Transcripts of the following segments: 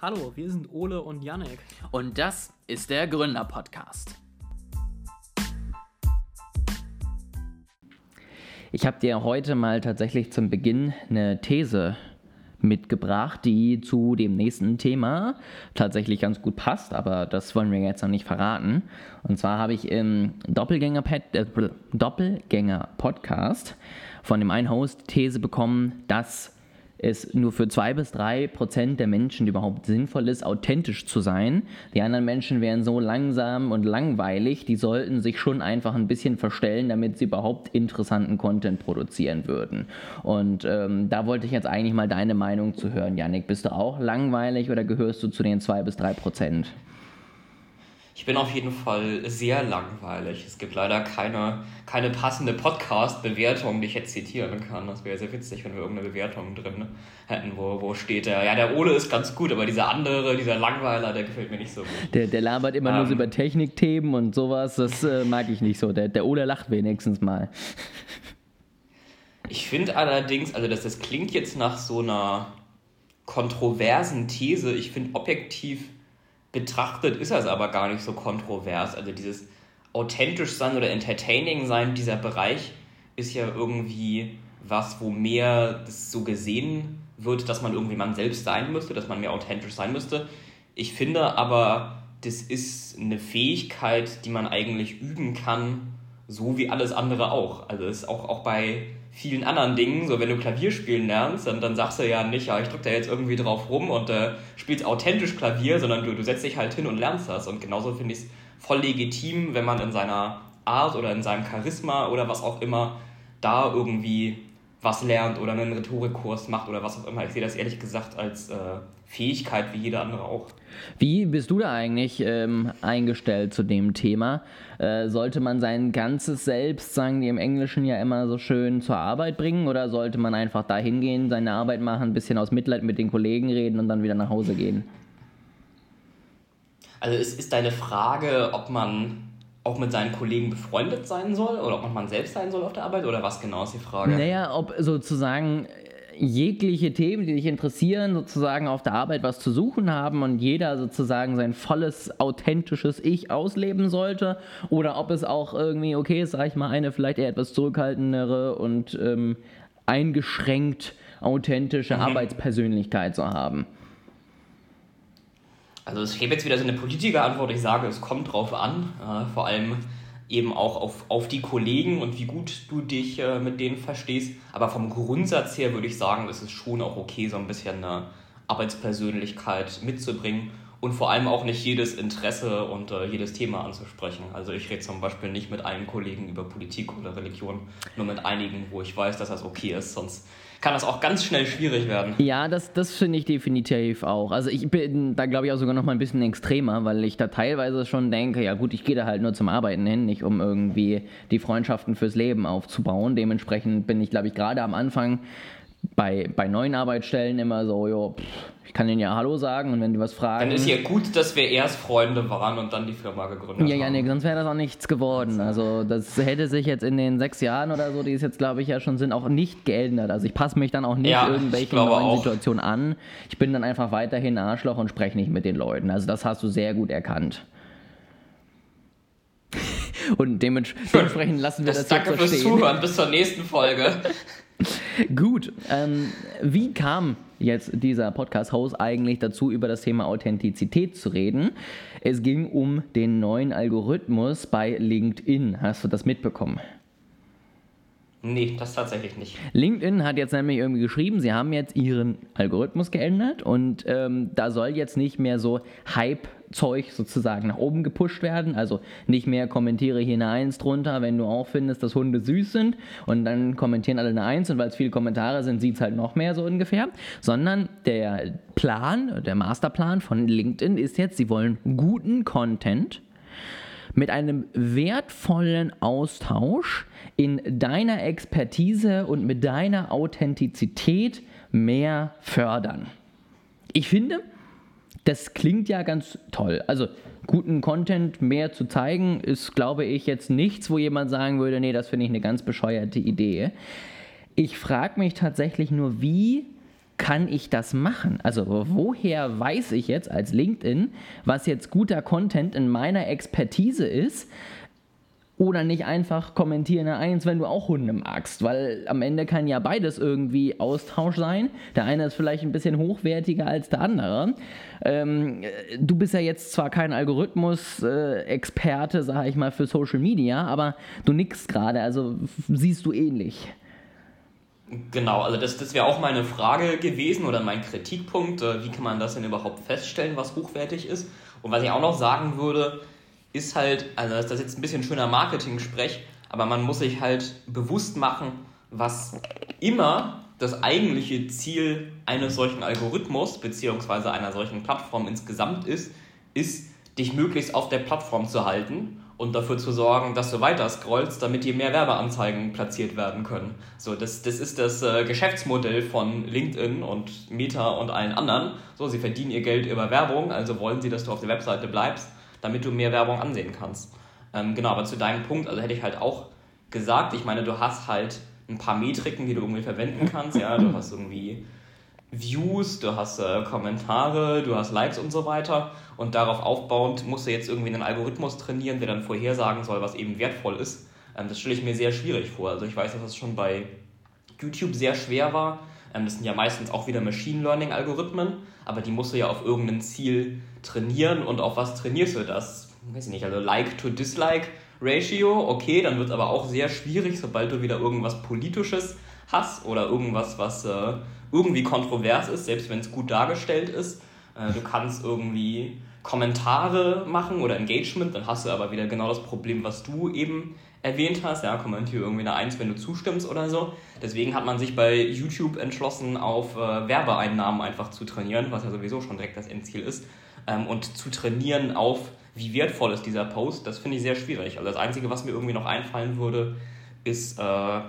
Hallo, wir sind Ole und Yannick. Und das ist der Gründer-Podcast. Ich habe dir heute mal tatsächlich zum Beginn eine These mitgebracht, die zu dem nächsten Thema tatsächlich ganz gut passt, aber das wollen wir jetzt noch nicht verraten. Und zwar habe ich im Doppelgänger-Podcast äh, Doppelgänger von dem einen Host These bekommen, dass es nur für zwei bis drei Prozent der Menschen überhaupt sinnvoll ist, authentisch zu sein. Die anderen Menschen wären so langsam und langweilig, die sollten sich schon einfach ein bisschen verstellen, damit sie überhaupt interessanten Content produzieren würden. Und ähm, da wollte ich jetzt eigentlich mal deine Meinung zu hören, Yannick. Bist du auch langweilig oder gehörst du zu den zwei bis drei Prozent? Ich bin auf jeden Fall sehr langweilig. Es gibt leider keine, keine passende Podcast-Bewertung, die ich jetzt zitieren kann. Das wäre sehr witzig, wenn wir irgendeine Bewertung drin hätten, wo, wo steht der, ja, der Ole ist ganz gut, aber dieser andere, dieser Langweiler, der gefällt mir nicht so gut. Der, der labert immer ähm, nur so ähm. über Technikthemen und sowas, das äh, mag ich nicht so. Der, der Ole lacht wenigstens mal. Ich finde allerdings, also das, das klingt jetzt nach so einer kontroversen These. Ich finde objektiv betrachtet ist das aber gar nicht so kontrovers. Also dieses authentisch sein oder entertaining sein, dieser Bereich ist ja irgendwie was, wo mehr so gesehen wird, dass man irgendwie man selbst sein müsste, dass man mehr authentisch sein müsste. Ich finde aber, das ist eine Fähigkeit, die man eigentlich üben kann, so wie alles andere auch. Also ist auch, auch bei vielen anderen Dingen, so wenn du Klavier spielen lernst, dann, dann sagst du ja nicht, ja, ich drücke da jetzt irgendwie drauf rum und äh, spielst authentisch Klavier, sondern du, du setzt dich halt hin und lernst das. Und genauso finde ich es voll legitim, wenn man in seiner Art oder in seinem Charisma oder was auch immer da irgendwie was lernt oder einen Rhetorikkurs macht oder was auch immer. Ich sehe das ehrlich gesagt als äh, Fähigkeit wie jeder andere auch. Wie bist du da eigentlich ähm, eingestellt zu dem Thema? Äh, sollte man sein ganzes Selbst, sagen die im Englischen ja immer so schön, zur Arbeit bringen oder sollte man einfach da hingehen, seine Arbeit machen, ein bisschen aus Mitleid mit den Kollegen reden und dann wieder nach Hause gehen? Also es ist deine Frage, ob man auch mit seinen Kollegen befreundet sein soll oder ob man selbst sein soll auf der Arbeit oder was genau ist die Frage? Naja, ob sozusagen jegliche Themen, die dich interessieren, sozusagen auf der Arbeit was zu suchen haben und jeder sozusagen sein volles, authentisches Ich ausleben sollte oder ob es auch irgendwie okay ist, sag ich mal, eine vielleicht eher etwas zurückhaltendere und ähm, eingeschränkt authentische mhm. Arbeitspersönlichkeit zu haben. Also ich gebe jetzt wieder so eine Politikerantwort. Ich sage, es kommt drauf an. Äh, vor allem eben auch auf, auf die Kollegen und wie gut du dich äh, mit denen verstehst. Aber vom Grundsatz her würde ich sagen, es ist schon auch okay, so ein bisschen eine Arbeitspersönlichkeit mitzubringen und vor allem auch nicht jedes Interesse und äh, jedes Thema anzusprechen. Also ich rede zum Beispiel nicht mit allen Kollegen über Politik oder Religion, nur mit einigen, wo ich weiß, dass das okay ist, sonst kann das auch ganz schnell schwierig werden. Ja, das, das finde ich definitiv auch. Also ich bin da glaube ich auch sogar noch mal ein bisschen extremer, weil ich da teilweise schon denke, ja gut, ich gehe da halt nur zum Arbeiten hin, nicht um irgendwie die Freundschaften fürs Leben aufzubauen. Dementsprechend bin ich glaube ich gerade am Anfang bei, bei neuen Arbeitsstellen immer so, jo, ich kann denen ja Hallo sagen und wenn die was fragen. Dann ist ja gut, dass wir erst Freunde waren und dann die Firma gegründet ja, haben. Ja, nee, sonst wäre das auch nichts geworden. Also das hätte sich jetzt in den sechs Jahren oder so, die es jetzt glaube ich ja schon sind, auch nicht geändert. Also ich passe mich dann auch nicht ja, irgendwelchen neuen auch. Situationen an. Ich bin dann einfach weiterhin Arschloch und spreche nicht mit den Leuten. Also das hast du sehr gut erkannt. Und dementsprechend lassen wir das, das Danke fürs Zuhören. Bis zur nächsten Folge. Gut. Ähm, wie kam jetzt dieser Podcast-Host eigentlich dazu, über das Thema Authentizität zu reden? Es ging um den neuen Algorithmus bei LinkedIn. Hast du das mitbekommen? Nee, das tatsächlich nicht. LinkedIn hat jetzt nämlich irgendwie geschrieben, sie haben jetzt ihren Algorithmus geändert und ähm, da soll jetzt nicht mehr so Hype-Zeug sozusagen nach oben gepusht werden. Also nicht mehr kommentiere hier eine Eins drunter, wenn du auch findest, dass Hunde süß sind und dann kommentieren alle eine Eins und weil es viele Kommentare sind, sieht es halt noch mehr so ungefähr. Sondern der Plan, der Masterplan von LinkedIn ist jetzt, sie wollen guten Content mit einem wertvollen Austausch in deiner Expertise und mit deiner Authentizität mehr fördern. Ich finde, das klingt ja ganz toll. Also guten Content mehr zu zeigen, ist, glaube ich, jetzt nichts, wo jemand sagen würde, nee, das finde ich eine ganz bescheuerte Idee. Ich frage mich tatsächlich nur, wie kann ich das machen? Also woher weiß ich jetzt als LinkedIn, was jetzt guter Content in meiner Expertise ist? Oder nicht einfach kommentieren Eins, wenn du auch Hunde magst, weil am Ende kann ja beides irgendwie Austausch sein. Der eine ist vielleicht ein bisschen hochwertiger als der andere. Ähm, du bist ja jetzt zwar kein Algorithmus-Experte, sage ich mal, für Social Media, aber du nickst gerade, also siehst du ähnlich. Genau, also das, das wäre auch meine Frage gewesen oder mein Kritikpunkt. Äh, wie kann man das denn überhaupt feststellen, was hochwertig ist? Und was ich auch noch sagen würde, ist halt, also das ist jetzt ein bisschen schöner Marketing-Sprech, aber man muss sich halt bewusst machen, was immer das eigentliche Ziel eines solchen Algorithmus bzw. einer solchen Plattform insgesamt ist, ist, dich möglichst auf der Plattform zu halten und dafür zu sorgen, dass du weiter scrollst, damit dir mehr Werbeanzeigen platziert werden können. So, das, das ist das äh, Geschäftsmodell von LinkedIn und Meta und allen anderen. So, sie verdienen ihr Geld über Werbung, also wollen sie, dass du auf der Webseite bleibst damit du mehr Werbung ansehen kannst. Ähm, genau, aber zu deinem Punkt, also hätte ich halt auch gesagt, ich meine, du hast halt ein paar Metriken, die du irgendwie verwenden kannst. Ja, du hast irgendwie Views, du hast äh, Kommentare, du hast Likes und so weiter. Und darauf aufbauend musst du jetzt irgendwie einen Algorithmus trainieren, der dann vorhersagen soll, was eben wertvoll ist. Ähm, das stelle ich mir sehr schwierig vor. Also ich weiß, dass das schon bei YouTube sehr schwer war. Ähm, das sind ja meistens auch wieder Machine Learning Algorithmen, aber die musst du ja auf irgendein Ziel trainieren und auf was trainierst du das? Weiß ich nicht, also Like to Dislike Ratio, okay, dann wird es aber auch sehr schwierig, sobald du wieder irgendwas Politisches hast oder irgendwas, was äh, irgendwie kontrovers ist, selbst wenn es gut dargestellt ist. Äh, du kannst irgendwie Kommentare machen oder Engagement, dann hast du aber wieder genau das Problem, was du eben erwähnt hast. Ja, kommentiere irgendwie eine Eins, wenn du zustimmst oder so. Deswegen hat man sich bei YouTube entschlossen, auf äh, Werbeeinnahmen einfach zu trainieren, was ja sowieso schon direkt das Endziel ist ähm, und zu trainieren auf, wie wertvoll ist dieser Post, das finde ich sehr schwierig. Also das Einzige, was mir irgendwie noch einfallen würde, ist äh,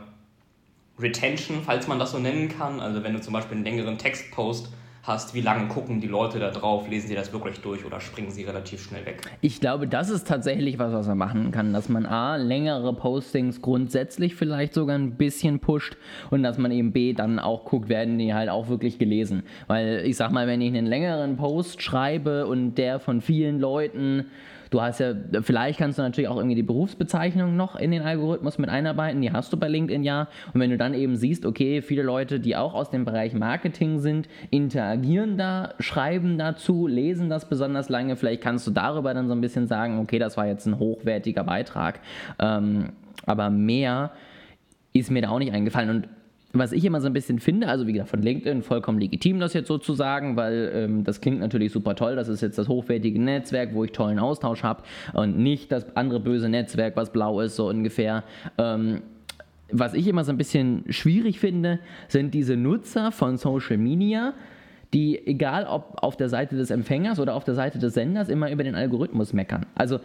Retention, falls man das so nennen kann. Also wenn du zum Beispiel einen längeren Textpost hast, wie lange gucken die Leute da drauf, lesen sie das wirklich durch oder springen sie relativ schnell weg? Ich glaube, das ist tatsächlich was, was man machen kann, dass man A, längere Postings grundsätzlich vielleicht sogar ein bisschen pusht und dass man eben B, dann auch guckt, werden die halt auch wirklich gelesen. Weil ich sag mal, wenn ich einen längeren Post schreibe und der von vielen Leuten Du hast ja, vielleicht kannst du natürlich auch irgendwie die Berufsbezeichnung noch in den Algorithmus mit einarbeiten, die hast du bei LinkedIn ja. Und wenn du dann eben siehst, okay, viele Leute, die auch aus dem Bereich Marketing sind, interagieren da, schreiben dazu, lesen das besonders lange, vielleicht kannst du darüber dann so ein bisschen sagen, okay, das war jetzt ein hochwertiger Beitrag. Ähm, aber mehr ist mir da auch nicht eingefallen. Und was ich immer so ein bisschen finde, also wie gesagt, von LinkedIn vollkommen legitim, das jetzt sozusagen, weil ähm, das klingt natürlich super toll. Das ist jetzt das hochwertige Netzwerk, wo ich tollen Austausch habe und nicht das andere böse Netzwerk, was blau ist, so ungefähr. Ähm, was ich immer so ein bisschen schwierig finde, sind diese Nutzer von Social Media, die, egal ob auf der Seite des Empfängers oder auf der Seite des Senders, immer über den Algorithmus meckern. Also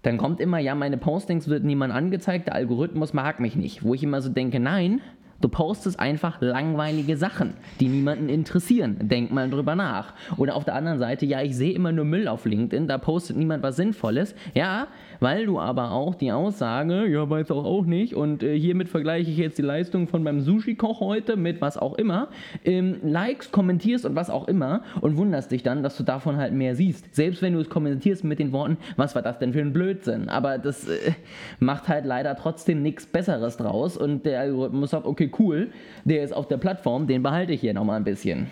dann kommt immer, ja, meine Postings wird niemand angezeigt, der Algorithmus mag mich nicht. Wo ich immer so denke, nein, Du postest einfach langweilige Sachen, die niemanden interessieren. Denk mal drüber nach. Oder auf der anderen Seite, ja, ich sehe immer nur Müll auf LinkedIn, da postet niemand was Sinnvolles. Ja, weil du aber auch die Aussage, ja, weiß auch auch nicht, und äh, hiermit vergleiche ich jetzt die Leistung von meinem Sushi-Koch heute mit was auch immer, ähm, likest, kommentierst und was auch immer und wunderst dich dann, dass du davon halt mehr siehst. Selbst wenn du es kommentierst mit den Worten, was war das denn für ein Blödsinn? Aber das äh, macht halt leider trotzdem nichts Besseres draus und der Algorithmus sagt, okay, cool, der ist auf der Plattform, den behalte ich hier nochmal ein bisschen.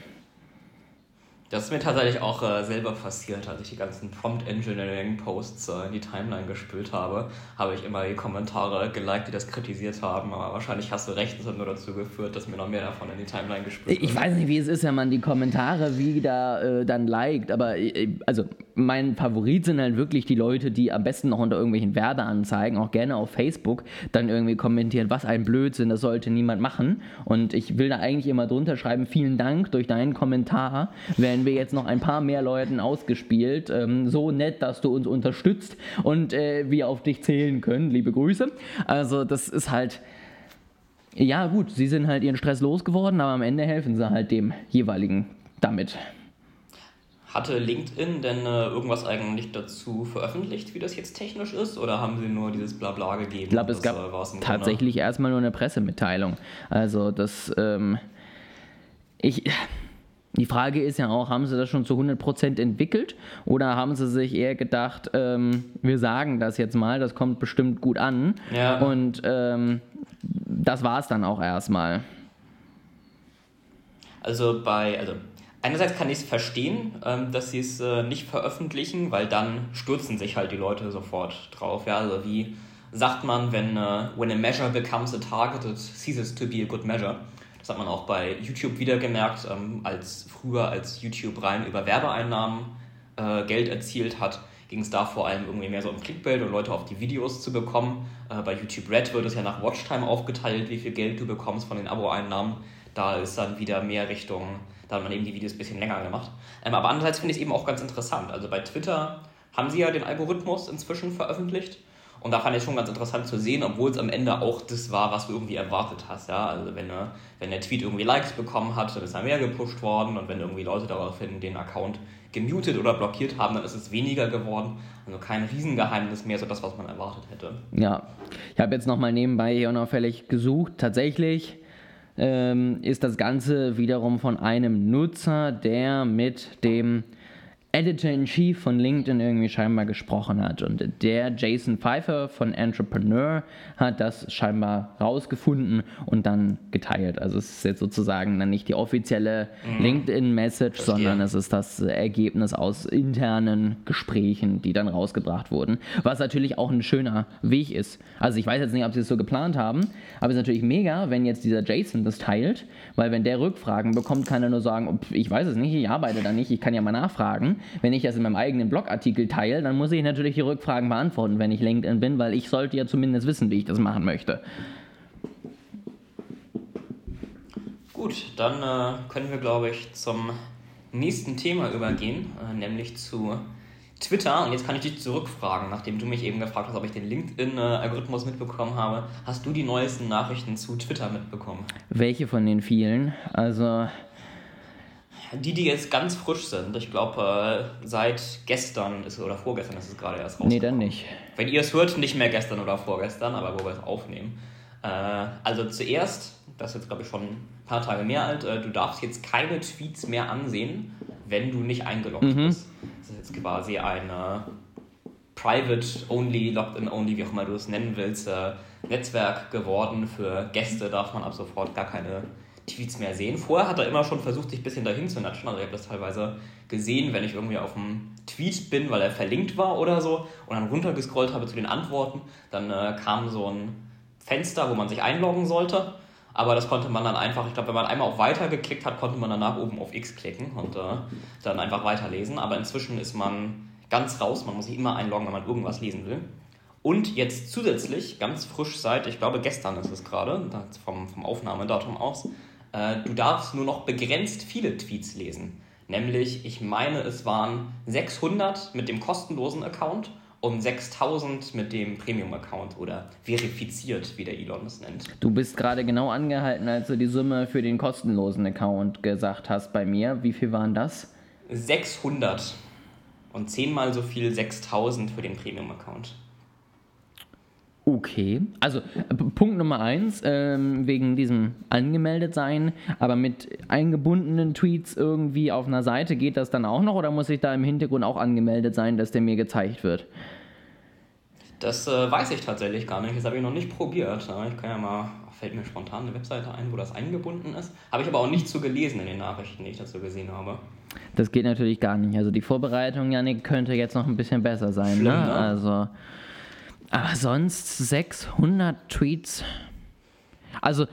Das ist mir tatsächlich auch äh, selber passiert, als ich die ganzen Prompt Engineering Posts äh, in die Timeline gespült habe, habe ich immer die Kommentare geliked, die das kritisiert haben, aber wahrscheinlich hast du recht, das hat nur dazu geführt, dass mir noch mehr davon in die Timeline gespült wird. Ich weiß nicht, wie es ist, wenn man die Kommentare wieder äh, dann liked, aber äh, also mein Favorit sind halt wirklich die Leute, die am besten noch unter irgendwelchen Werbeanzeigen, auch gerne auf Facebook, dann irgendwie kommentieren, was ein Blödsinn, das sollte niemand machen. Und ich will da eigentlich immer drunter schreiben, vielen Dank, durch deinen Kommentar werden wir jetzt noch ein paar mehr Leuten ausgespielt. Ähm, so nett, dass du uns unterstützt und äh, wir auf dich zählen können. Liebe Grüße. Also das ist halt... Ja gut, sie sind halt ihren Stress losgeworden, aber am Ende helfen sie halt dem jeweiligen damit. Hatte LinkedIn denn äh, irgendwas eigentlich dazu veröffentlicht, wie das jetzt technisch ist? Oder haben sie nur dieses Blabla gegeben? Ich glaube, es gab äh, tatsächlich erstmal nur eine Pressemitteilung. Also das, ähm, ich, Die Frage ist ja auch, haben sie das schon zu 100% entwickelt oder haben sie sich eher gedacht, ähm, wir sagen das jetzt mal, das kommt bestimmt gut an Ja. und ähm, das war es dann auch erstmal. Also bei, also einerseits kann ich es verstehen, ähm, dass sie es äh, nicht veröffentlichen, weil dann stürzen sich halt die Leute sofort drauf. Ja, also wie sagt man, wenn äh, when a measure becomes a target, it ceases to be a good measure. Das hat man auch bei YouTube wieder gemerkt, ähm, als früher als YouTube rein über Werbeeinnahmen äh, Geld erzielt hat, ging es da vor allem irgendwie mehr so um Clickbait und Leute auf die Videos zu bekommen. Äh, bei YouTube Red wird es ja nach Watchtime aufgeteilt, wie viel Geld du bekommst von den Abo-Einnahmen. Da ist dann wieder mehr Richtung, da hat man eben die Videos ein bisschen länger gemacht. Ähm, aber andererseits finde ich es eben auch ganz interessant. Also bei Twitter haben sie ja den Algorithmus inzwischen veröffentlicht. Und da fand ich schon ganz interessant zu sehen, obwohl es am Ende auch das war, was du irgendwie erwartet hast. Ja? Also wenn, äh, wenn der Tweet irgendwie Likes bekommen hat, dann ist er mehr gepusht worden. Und wenn irgendwie Leute daraufhin den Account gemutet oder blockiert haben, dann ist es weniger geworden. Also kein Riesengeheimnis mehr, so das, was man erwartet hätte. Ja, ich habe jetzt nochmal nebenbei hier unauffällig gesucht. Tatsächlich ähm, ist das Ganze wiederum von einem Nutzer, der mit dem Editor-in-Chief von LinkedIn irgendwie scheinbar gesprochen hat. Und der Jason Pfeiffer von Entrepreneur hat das scheinbar rausgefunden und dann geteilt. Also es ist jetzt sozusagen dann nicht die offizielle LinkedIn-Message, Verstehe. sondern es ist das Ergebnis aus internen Gesprächen, die dann rausgebracht wurden. Was natürlich auch ein schöner Weg ist. Also ich weiß jetzt nicht, ob sie es so geplant haben, aber es ist natürlich mega, wenn jetzt dieser Jason das teilt, weil wenn der Rückfragen bekommt, kann er nur sagen, "Oh, pf, ich weiß es nicht, ich arbeite da nicht, ich kann ja mal nachfragen. Wenn ich das in meinem eigenen Blogartikel teile, dann muss ich natürlich die Rückfragen beantworten, wenn ich LinkedIn bin, weil ich sollte ja zumindest wissen, wie ich das machen möchte. Gut, dann äh, können wir, glaube ich, zum nächsten Thema übergehen, äh, nämlich zu Twitter. Und jetzt kann ich dich zurückfragen, nachdem du mich eben gefragt hast, ob ich den LinkedIn-Algorithmus mitbekommen habe. Hast du die neuesten Nachrichten zu Twitter mitbekommen? Welche von den vielen? Also Die, die jetzt ganz frisch sind. Ich glaube, äh, seit gestern ist, oder vorgestern ist es gerade erst Nee, rausgekommen. dann nicht. Wenn ihr es hört, nicht mehr gestern oder vorgestern, aber wo wir es aufnehmen. Äh, also zuerst, das ist jetzt glaube ich schon ein paar Tage mehr alt, äh, du darfst jetzt keine Tweets mehr ansehen, wenn du nicht eingeloggt bist. Das ist jetzt quasi eine Private Only, Logged in Only, wie auch immer du es nennen willst, Netzwerk geworden. Für Gäste darf man ab sofort gar keine Tweets mehr sehen. Vorher hat er immer schon versucht, sich ein bisschen dahin zu natschen. Also ich habe das teilweise gesehen, wenn ich irgendwie auf einem Tweet bin, weil er verlinkt war oder so und dann runtergescrollt habe zu den Antworten, dann äh, kam so ein Fenster, wo man sich einloggen sollte. Aber das konnte man dann einfach, ich glaube, wenn man einmal auf Weiter geklickt hat, konnte man danach oben auf X klicken und äh, dann einfach weiterlesen. Aber inzwischen ist man ganz raus, man muss sich immer einloggen, wenn man irgendwas lesen will. Und jetzt zusätzlich, ganz frisch seit, ich glaube gestern ist es gerade, vom, vom Aufnahmedatum aus, äh, du darfst nur noch begrenzt viele Tweets lesen. Nämlich, ich meine, es waren 600 mit dem kostenlosen Account und 6000 mit dem Premium-Account oder verifiziert, wie der Elon es nennt. Du bist gerade genau angehalten, als du die Summe für den kostenlosen Account gesagt hast bei mir. Wie viel waren das? 600 und zehnmal so viel 6000 für den Premium-Account. Okay, also Punkt Nummer eins, ähm, wegen diesem angemeldet sein, aber mit eingebundenen Tweets irgendwie auf einer Seite geht das dann auch noch oder muss ich da im Hintergrund auch angemeldet sein, dass der mir gezeigt wird? Das äh, weiß ich tatsächlich gar nicht. Das habe ich noch nicht probiert. Ich kann ja mal, fällt mir spontan eine Webseite ein, wo das eingebunden ist. Habe ich aber auch nicht so gelesen in den Nachrichten, die ich dazu gesehen habe. Das geht natürlich gar nicht. Also die Vorbereitung, Janik, könnte jetzt noch ein bisschen besser sein. Schlimm, ne? ne? Also, aber sonst 600 Tweets. Also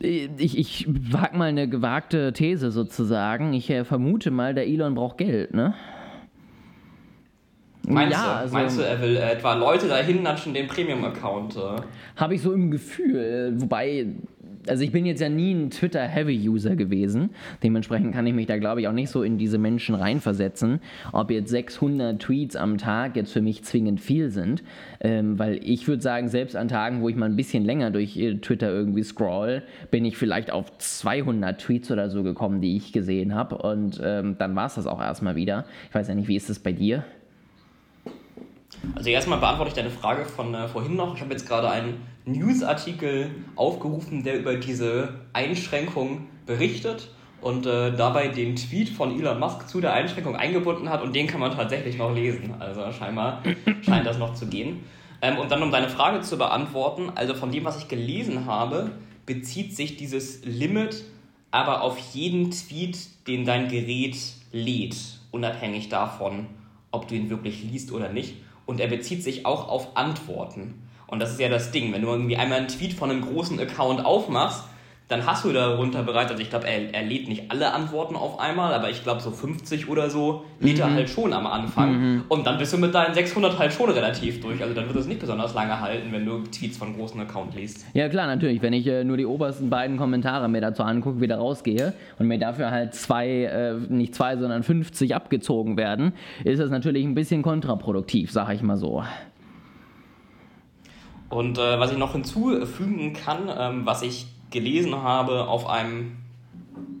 ich, ich wage mal eine gewagte These sozusagen. Ich äh, vermute mal, der Elon braucht Geld, ne? Meinst, ja, du, also, meinst du, er will äh, etwa Leute dahin natschen, den Premium-Account? Äh, Habe ich so im Gefühl. Wobei, also ich bin jetzt ja nie ein Twitter-Heavy-User gewesen. Dementsprechend kann ich mich da, glaube ich, auch nicht so in diese Menschen reinversetzen. Ob jetzt 600 Tweets am Tag jetzt für mich zwingend viel sind. Ähm, weil ich würde sagen, selbst an Tagen, wo ich mal ein bisschen länger durch äh, Twitter irgendwie scroll, bin ich vielleicht auf 200 Tweets oder so gekommen, die ich gesehen habe. Und ähm, dann war es das auch erstmal wieder. Ich weiß ja nicht, wie ist es bei dir? Also erstmal beantworte ich deine Frage von äh, vorhin noch. Ich habe jetzt gerade einen Newsartikel aufgerufen, der über diese Einschränkung berichtet. und äh, dabei den Tweet von Elon Musk zu der Einschränkung eingebunden hat und den kann man tatsächlich noch lesen. Also scheinbar scheint das noch zu gehen. Ähm, und dann um deine Frage zu beantworten, also von dem, was ich gelesen habe, bezieht sich dieses Limit aber auf jeden Tweet, den dein Gerät lädt, unabhängig davon, ob du ihn wirklich liest oder nicht. Und er bezieht sich auch auf Antworten. Und das ist ja das Ding, wenn du irgendwie einmal einen Tweet von einem großen Account aufmachst, dann hast du darunter bereits, also ich glaube, er, er lädt nicht alle Antworten auf einmal, aber ich glaube so 50 oder so lädt mhm. er halt schon am Anfang. Mhm. Und dann bist du mit deinen 600 halt schon relativ durch. Also dann wird es nicht besonders lange halten, wenn du Tweets von großen Account liest. Ja klar, natürlich. Wenn ich äh, nur die obersten beiden Kommentare mir dazu angucke, wieder rausgehe und mir dafür halt zwei, äh, nicht zwei, sondern 50 abgezogen werden, ist das natürlich ein bisschen kontraproduktiv, sag ich mal so. Und äh, was ich noch hinzufügen kann, ähm, was ich gelesen habe auf einem,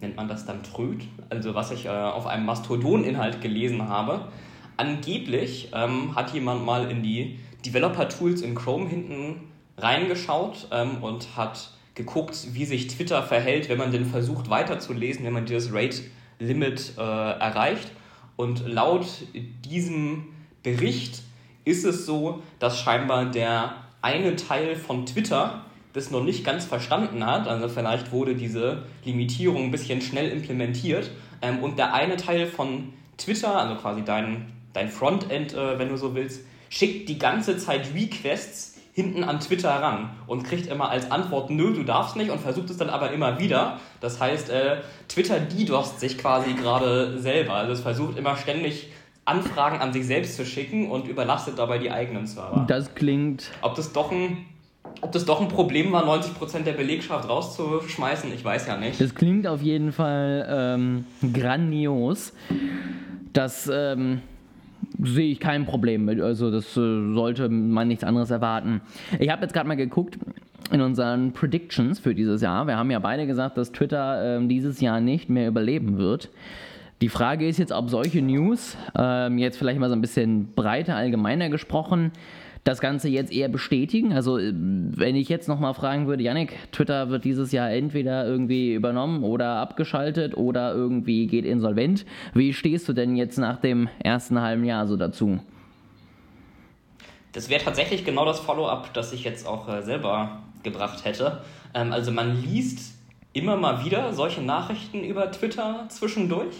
nennt man das dann Tröd, also was ich äh, auf einem Mastodon-Inhalt gelesen habe. Angeblich ähm, hat jemand mal in die Developer-Tools in Chrome hinten reingeschaut ähm, und hat geguckt, wie sich Twitter verhält, wenn man denn versucht weiterzulesen, wenn man dieses Rate-Limit äh, erreicht. Und laut diesem Bericht ist es so, dass scheinbar der eine Teil von Twitter das noch nicht ganz verstanden hat. Also vielleicht wurde diese Limitierung ein bisschen schnell implementiert. Ähm, und der eine Teil von Twitter, also quasi dein, dein Frontend, äh, wenn du so willst, schickt die ganze Zeit Requests hinten an Twitter ran und kriegt immer als Antwort, nö, du darfst nicht und versucht es dann aber immer wieder. Das heißt, äh, Twitter DDoSt sich quasi gerade selber. Also es versucht immer ständig Anfragen an sich selbst zu schicken und überlastet dabei die eigenen Server. Das klingt. Ob das doch ein ob das doch ein Problem war, 90% der Belegschaft rauszuschmeißen, ich weiß ja nicht. Das klingt auf jeden Fall ähm, grandios. Das ähm, sehe ich kein Problem mit. Also das äh, sollte man nichts anderes erwarten. Ich habe jetzt gerade mal geguckt in unseren Predictions für dieses Jahr. Wir haben ja beide gesagt, dass Twitter äh, dieses Jahr nicht mehr überleben wird. Die Frage ist jetzt, ob solche News, ähm, jetzt vielleicht mal so ein bisschen breiter, allgemeiner gesprochen, das Ganze jetzt eher bestätigen? Also, äh, wenn ich jetzt nochmal fragen würde, Yannick, Twitter wird dieses Jahr entweder irgendwie übernommen oder abgeschaltet oder irgendwie geht insolvent. Wie stehst du denn jetzt nach dem ersten halben Jahr so dazu? Das wäre tatsächlich genau das Follow-up, das ich jetzt auch äh, selber gebracht hätte. Ähm, also man liest immer mal wieder solche Nachrichten über Twitter zwischendurch,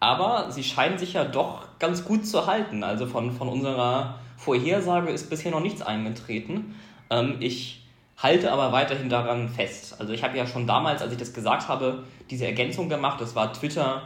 aber sie scheinen sich ja doch ganz gut zu halten. Also von, von unserer Vorhersage ist bisher noch nichts eingetreten. Ähm, ich halte aber weiterhin daran fest. Also ich habe ja schon damals, als ich das gesagt habe, diese Ergänzung gemacht. Das war Twitter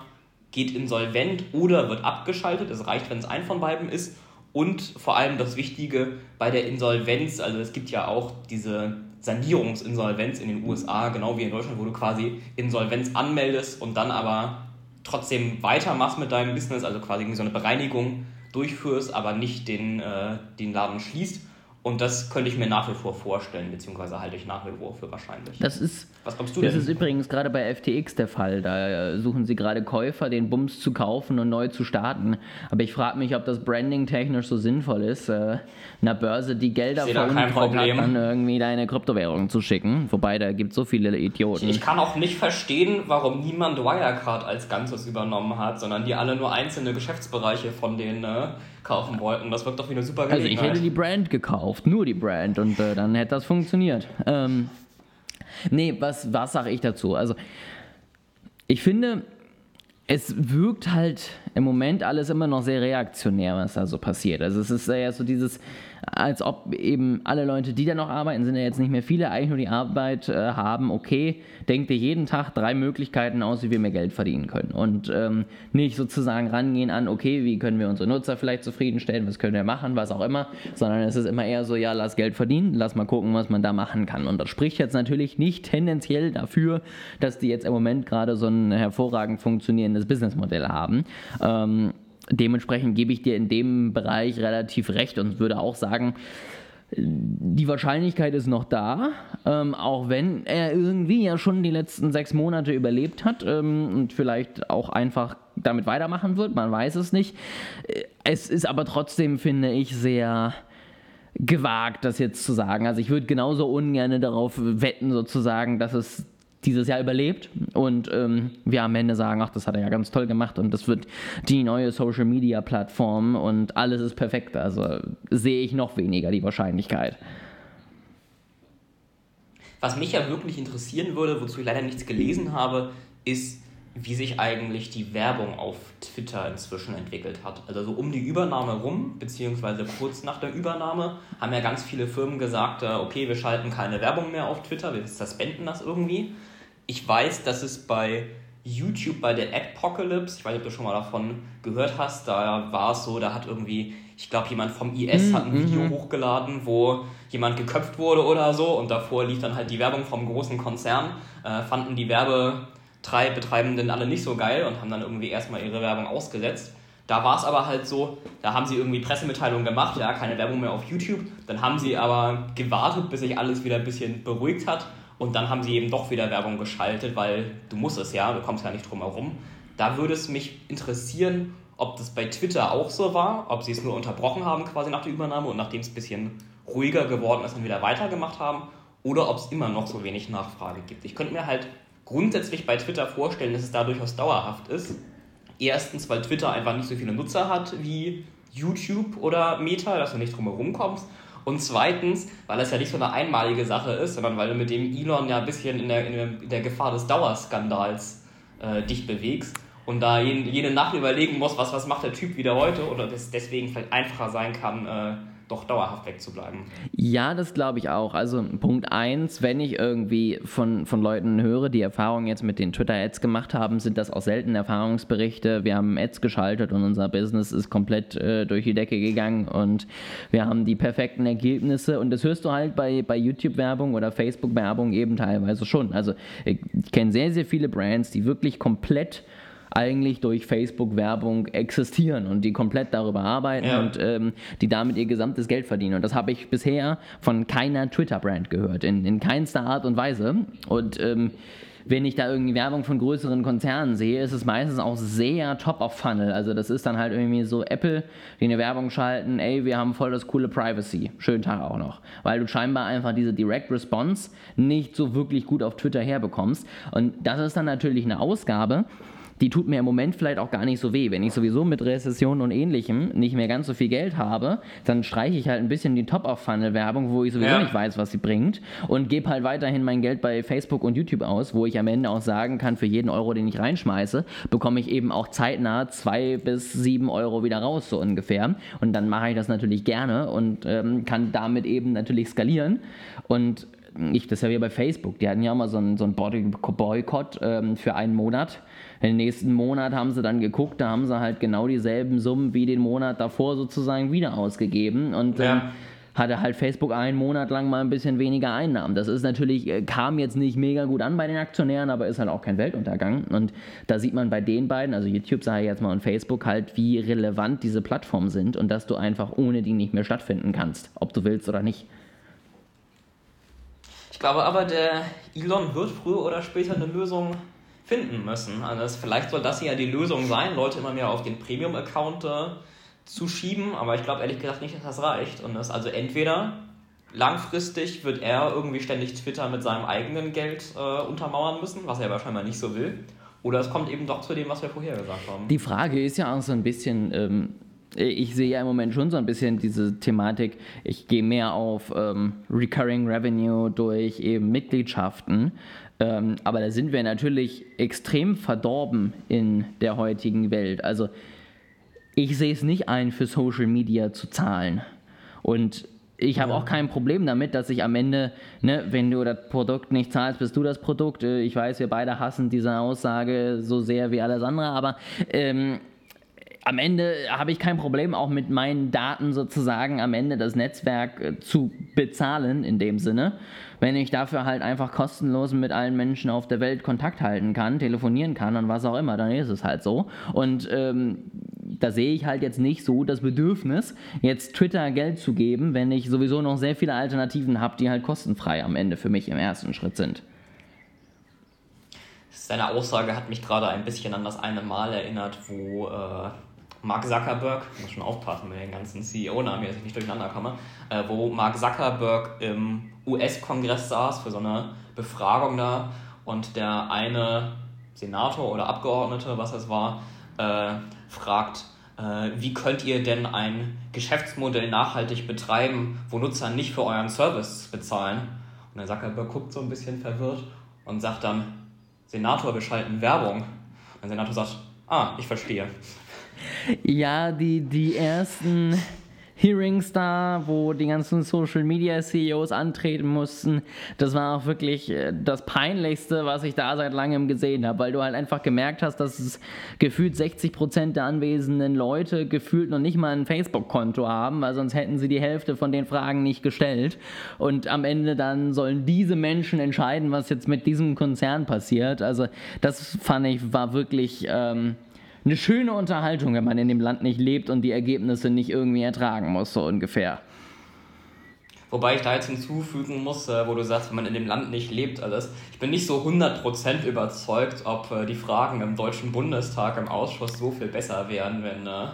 geht insolvent oder wird abgeschaltet. Es reicht, wenn es ein von beiden ist. Und vor allem das Wichtige bei der Insolvenz, also es gibt ja auch diese Sanierungsinsolvenz in den USA, genau wie in Deutschland, wo du quasi Insolvenz anmeldest und dann aber trotzdem weitermachst mit deinem Business, also quasi so eine Bereinigung durchführst, aber nicht den, äh, den Laden schließt. Und das könnte ich mir nach wie vor vorstellen, beziehungsweise halte ich nach wie vor für wahrscheinlich. Das ist, Was glaubst du das denn? ist übrigens gerade bei FTX der Fall. Da suchen sie gerade Käufer, den Bums zu kaufen und neu zu starten. Aber ich frage mich, ob das Branding technisch so sinnvoll ist, äh, einer Börse, die Gelder veruntreut hat, dann irgendwie deine Kryptowährung zu schicken. Wobei, da gibt es so viele Idioten. Ich, ich kann auch nicht verstehen, warum niemand Wirecard als Ganzes übernommen hat, sondern die alle nur einzelne Geschäftsbereiche von denen äh, kaufen wollten. Das wirkt doch wie eine super Gelegenheit. Also ich hätte die Brand gekauft, nur die Brand und äh, dann hätte das funktioniert. Ähm, nee, was, was sage ich dazu? Also ich finde, es wirkt halt im Moment alles immer noch sehr reaktionär, was da so passiert. Also es ist ja so dieses, als ob eben alle Leute, die da noch arbeiten, sind ja jetzt nicht mehr viele, eigentlich nur die Arbeit äh, haben, okay, denk dir jeden Tag drei Möglichkeiten aus, wie wir mehr Geld verdienen können. Und ähm, nicht sozusagen rangehen an, okay, wie können wir unsere Nutzer vielleicht zufriedenstellen, was können wir machen, was auch immer, sondern es ist immer eher so, ja, lass Geld verdienen, lass mal gucken, was man da machen kann. Und das spricht jetzt natürlich nicht tendenziell dafür, dass die jetzt im Moment gerade so ein hervorragend funktionierendes Businessmodell haben. Ähm, dementsprechend gebe ich dir in dem Bereich relativ recht und würde auch sagen, die Wahrscheinlichkeit ist noch da, ähm, auch wenn er irgendwie ja schon die letzten sechs Monate überlebt hat ähm, und vielleicht auch einfach damit weitermachen wird, man weiß es nicht. Es ist aber trotzdem, finde ich, sehr gewagt, das jetzt zu sagen. Also ich würde genauso ungern darauf wetten, sozusagen, dass es dieses Jahr überlebt und ähm, wir am Ende sagen, ach, das hat er ja ganz toll gemacht und das wird die neue Social Media Plattform und alles ist perfekt. Also sehe ich noch weniger die Wahrscheinlichkeit. Was mich ja wirklich interessieren würde, wozu ich leider nichts gelesen habe, ist, wie sich eigentlich die Werbung auf Twitter inzwischen entwickelt hat. Also so um die Übernahme rum, beziehungsweise kurz nach der Übernahme, haben ja ganz viele Firmen gesagt, äh, okay, wir schalten keine Werbung mehr auf Twitter, wir suspenden das irgendwie. Ich weiß, dass es bei YouTube, bei der Adpocalypse, ich weiß nicht, ob du schon mal davon gehört hast, da war es so, da hat irgendwie, ich glaube, jemand vom IS hat ein Video mhm. hochgeladen, wo jemand geköpft wurde oder so und davor lief dann halt die Werbung vom großen Konzern, äh, fanden die Werbetreibenden alle nicht so geil und haben dann irgendwie erstmal ihre Werbung ausgesetzt. Da war es aber halt so, da haben sie irgendwie Pressemitteilungen gemacht, ja, keine Werbung mehr auf YouTube. Dann haben sie aber gewartet, bis sich alles wieder ein bisschen beruhigt hat. Und dann haben sie eben doch wieder Werbung geschaltet, weil du musst es ja, du kommst ja nicht drum herum. Da würde es mich interessieren, ob das bei Twitter auch so war, ob sie es nur unterbrochen haben quasi nach der Übernahme und nachdem es ein bisschen ruhiger geworden ist, dann wieder weitergemacht haben oder ob es immer noch so wenig Nachfrage gibt. Ich könnte mir halt grundsätzlich bei Twitter vorstellen, dass es da durchaus dauerhaft ist. Erstens, weil Twitter einfach nicht so viele Nutzer hat wie YouTube oder Meta, dass du nicht drum herum kommst. Und zweitens, weil es ja nicht so eine einmalige Sache ist, sondern weil du mit dem Elon ja ein bisschen in der, in der Gefahr des Dauerskandals äh, dich bewegst und da jede, jede Nacht überlegen musst, was, was macht der Typ wieder heute oder es deswegen vielleicht einfacher sein kann, äh, doch dauerhaft wegzubleiben. Ja, das glaube ich auch. Also Punkt 1, wenn ich irgendwie von, von Leuten höre, die Erfahrungen jetzt mit den Twitter-Ads gemacht haben, sind das auch selten Erfahrungsberichte. Wir haben Ads geschaltet und unser Business ist komplett äh, durch die Decke gegangen und wir haben die perfekten Ergebnisse und das hörst du halt bei, bei YouTube-Werbung oder Facebook-Werbung eben teilweise schon. Also ich kenne sehr, sehr viele Brands, die wirklich komplett eigentlich durch Facebook-Werbung existieren und die komplett darüber arbeiten ja. und ähm, die damit ihr gesamtes Geld verdienen. Und das habe ich bisher von keiner Twitter-Brand gehört, in, in keinster Art und Weise. Und ähm, wenn ich da irgendwie Werbung von größeren Konzernen sehe, ist es meistens auch sehr top of funnel. Also das ist dann halt irgendwie so Apple, die eine Werbung schalten, ey, wir haben voll das coole Privacy. Schönen Tag auch noch. Weil du scheinbar einfach diese Direct Response nicht so wirklich gut auf Twitter herbekommst. Und das ist dann natürlich eine Ausgabe, die tut mir im Moment vielleicht auch gar nicht so weh. Wenn ich sowieso mit Rezession und ähnlichem nicht mehr ganz so viel Geld habe, dann streiche ich halt ein bisschen die Top-of-Funnel-Werbung, wo ich sowieso ja. nicht weiß, was sie bringt und gebe halt weiterhin mein Geld bei Facebook und YouTube aus, wo ich am Ende auch sagen kann, für jeden Euro, den ich reinschmeiße, bekomme ich eben auch zeitnah zwei bis sieben Euro wieder raus, so ungefähr. Und dann mache ich das natürlich gerne und ähm, kann damit eben natürlich skalieren. Und ich, das ist ja wie bei Facebook, die hatten ja immer so einen, so einen Boykott ähm, für einen Monat den nächsten Monat haben sie dann geguckt, da haben sie halt genau dieselben Summen wie den Monat davor sozusagen wieder ausgegeben und ja. ähm, hatte halt Facebook einen Monat lang mal ein bisschen weniger Einnahmen. Das ist natürlich, äh, kam jetzt nicht mega gut an bei den Aktionären, aber ist halt auch kein Weltuntergang. Und da sieht man bei den beiden, also YouTube sage ich jetzt mal und Facebook, halt, wie relevant diese Plattformen sind und dass du einfach ohne die nicht mehr stattfinden kannst, ob du willst oder nicht. Ich glaube aber, der Elon wird früher oder später eine Lösung finden müssen. Also das, vielleicht soll das ja die Lösung sein, Leute immer mehr auf den Premium-Account äh, zu schieben, aber ich glaube ehrlich gesagt nicht, dass das reicht. Und das also entweder langfristig wird er irgendwie ständig Twitter mit seinem eigenen Geld äh, untermauern müssen, was er wahrscheinlich nicht so will. Oder es kommt eben doch zu dem, was wir vorher gesagt haben. Die Frage ist ja auch so ein bisschen, ähm, ich sehe ja im Moment schon so ein bisschen diese Thematik, ich gehe mehr auf ähm, Recurring Revenue durch eben Mitgliedschaften. Ähm, aber da sind wir natürlich extrem verdorben in der heutigen Welt. Also ich sehe es nicht ein, für Social Media zu zahlen. Und ich habe ja. auch kein Problem damit, dass ich am Ende, ne, wenn du das Produkt nicht zahlst, bist du das Produkt. Äh, ich weiß, wir beide hassen diese Aussage so sehr wie alles andere, aber ähm, am Ende habe ich kein Problem, auch mit meinen Daten sozusagen am Ende das Netzwerk äh, zu bezahlen, in dem Sinne. Wenn ich dafür halt einfach kostenlos mit allen Menschen auf der Welt Kontakt halten kann, telefonieren kann und was auch immer, dann ist es halt so. Und ähm, da sehe ich halt jetzt nicht so das Bedürfnis, jetzt Twitter Geld zu geben, wenn ich sowieso noch sehr viele Alternativen habe, die halt kostenfrei am Ende für mich im ersten Schritt sind. Seine Aussage hat mich gerade ein bisschen an das eine Mal erinnert, wo äh, Mark Zuckerberg, ich muss schon aufpassen mit den ganzen CEO-Namen, dass ich nicht durcheinander komme, äh, wo Mark Zuckerberg im US-Kongress saß für so eine Befragung da und der eine Senator oder Abgeordnete, was es war, äh, fragt, äh, wie könnt ihr denn ein Geschäftsmodell nachhaltig betreiben, wo Nutzer nicht für euren Service bezahlen? Und der Zuckerberg guckt so ein bisschen verwirrt und sagt dann, Senator, wir schalten Werbung. Und der Senator sagt, ah, ich verstehe. Ja, die, die ersten Hearings da, wo die ganzen Social Media CEOs antreten mussten, das war auch wirklich äh, das Peinlichste, was ich da seit langem gesehen habe, weil du halt einfach gemerkt hast, dass es gefühlt 60 Prozent der anwesenden Leute gefühlt noch nicht mal ein Facebook-Konto haben, weil sonst hätten sie die Hälfte von den Fragen nicht gestellt. Und am Ende dann sollen diese Menschen entscheiden, was jetzt mit diesem Konzern passiert. Also das fand ich war wirklich. Ähm, eine schöne Unterhaltung, wenn man in dem Land nicht lebt und die Ergebnisse nicht irgendwie ertragen muss, so ungefähr. Wobei ich da jetzt hinzufügen muss, äh, wo du sagst, wenn man in dem Land nicht lebt, alles. Ich bin nicht so 100% überzeugt, ob äh, die Fragen im Deutschen Bundestag im Ausschuss so viel besser wären, wenn äh,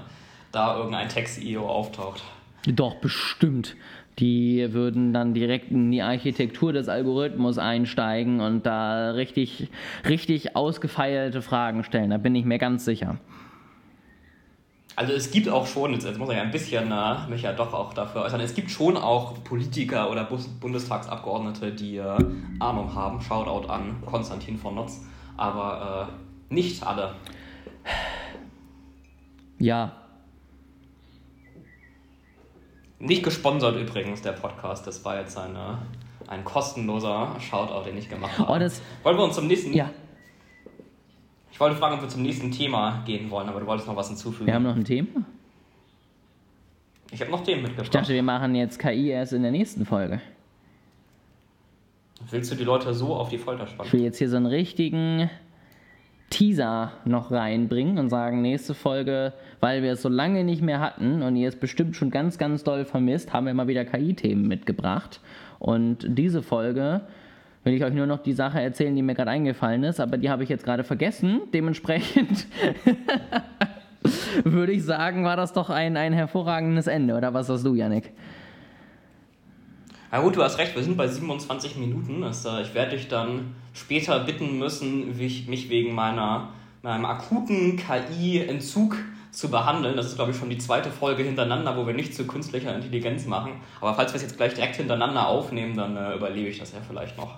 da irgendein Tech-CEO auftaucht. Doch, bestimmt. Die würden dann direkt in die Architektur des Algorithmus einsteigen und da richtig, richtig ausgefeilte Fragen stellen. Da bin ich mir ganz sicher. Also es gibt auch schon, jetzt muss ich ja ein bisschen äh, mich ja doch auch dafür äußern, es gibt schon auch Politiker oder Bundestagsabgeordnete, die äh, Ahnung haben. Shoutout an Konstantin von Notz. Aber äh, nicht alle. Ja, nicht gesponsert übrigens, der Podcast. Das war jetzt eine, ein kostenloser Shoutout, den ich gemacht habe. Oh, Wollen wir uns zum nächsten. Ja. Ich wollte fragen, ob wir zum nächsten Thema gehen wollen, aber du wolltest noch was hinzufügen. Wir haben noch ein Thema. Ich habe noch Themen mitgebracht. Ich dachte, wir machen jetzt KI erst in der nächsten Folge. Willst du die Leute so auf die Folter spannen? Ich will jetzt hier so einen richtigen Teaser noch reinbringen und sagen, nächste Folge, weil wir es so lange nicht mehr hatten und ihr es bestimmt schon ganz, ganz doll vermisst, haben wir mal wieder KI-Themen mitgebracht. Und diese Folge will ich euch nur noch die Sache erzählen, die mir gerade eingefallen ist, aber die habe ich jetzt gerade vergessen. Dementsprechend würde ich sagen, war das doch ein, ein hervorragendes Ende. Oder was hast du, Yannick? Na gut, du hast recht, wir sind bei 27 Minuten. Äh, ich werde dich dann später bitten müssen, mich wegen meiner, meinem akuten KI-Entzug zu behandeln. Das ist, glaube ich, schon die zweite Folge hintereinander, wo wir nicht zu künstlicher Intelligenz machen. Aber falls wir es jetzt gleich direkt hintereinander aufnehmen, dann äh, überlebe ich das ja vielleicht noch.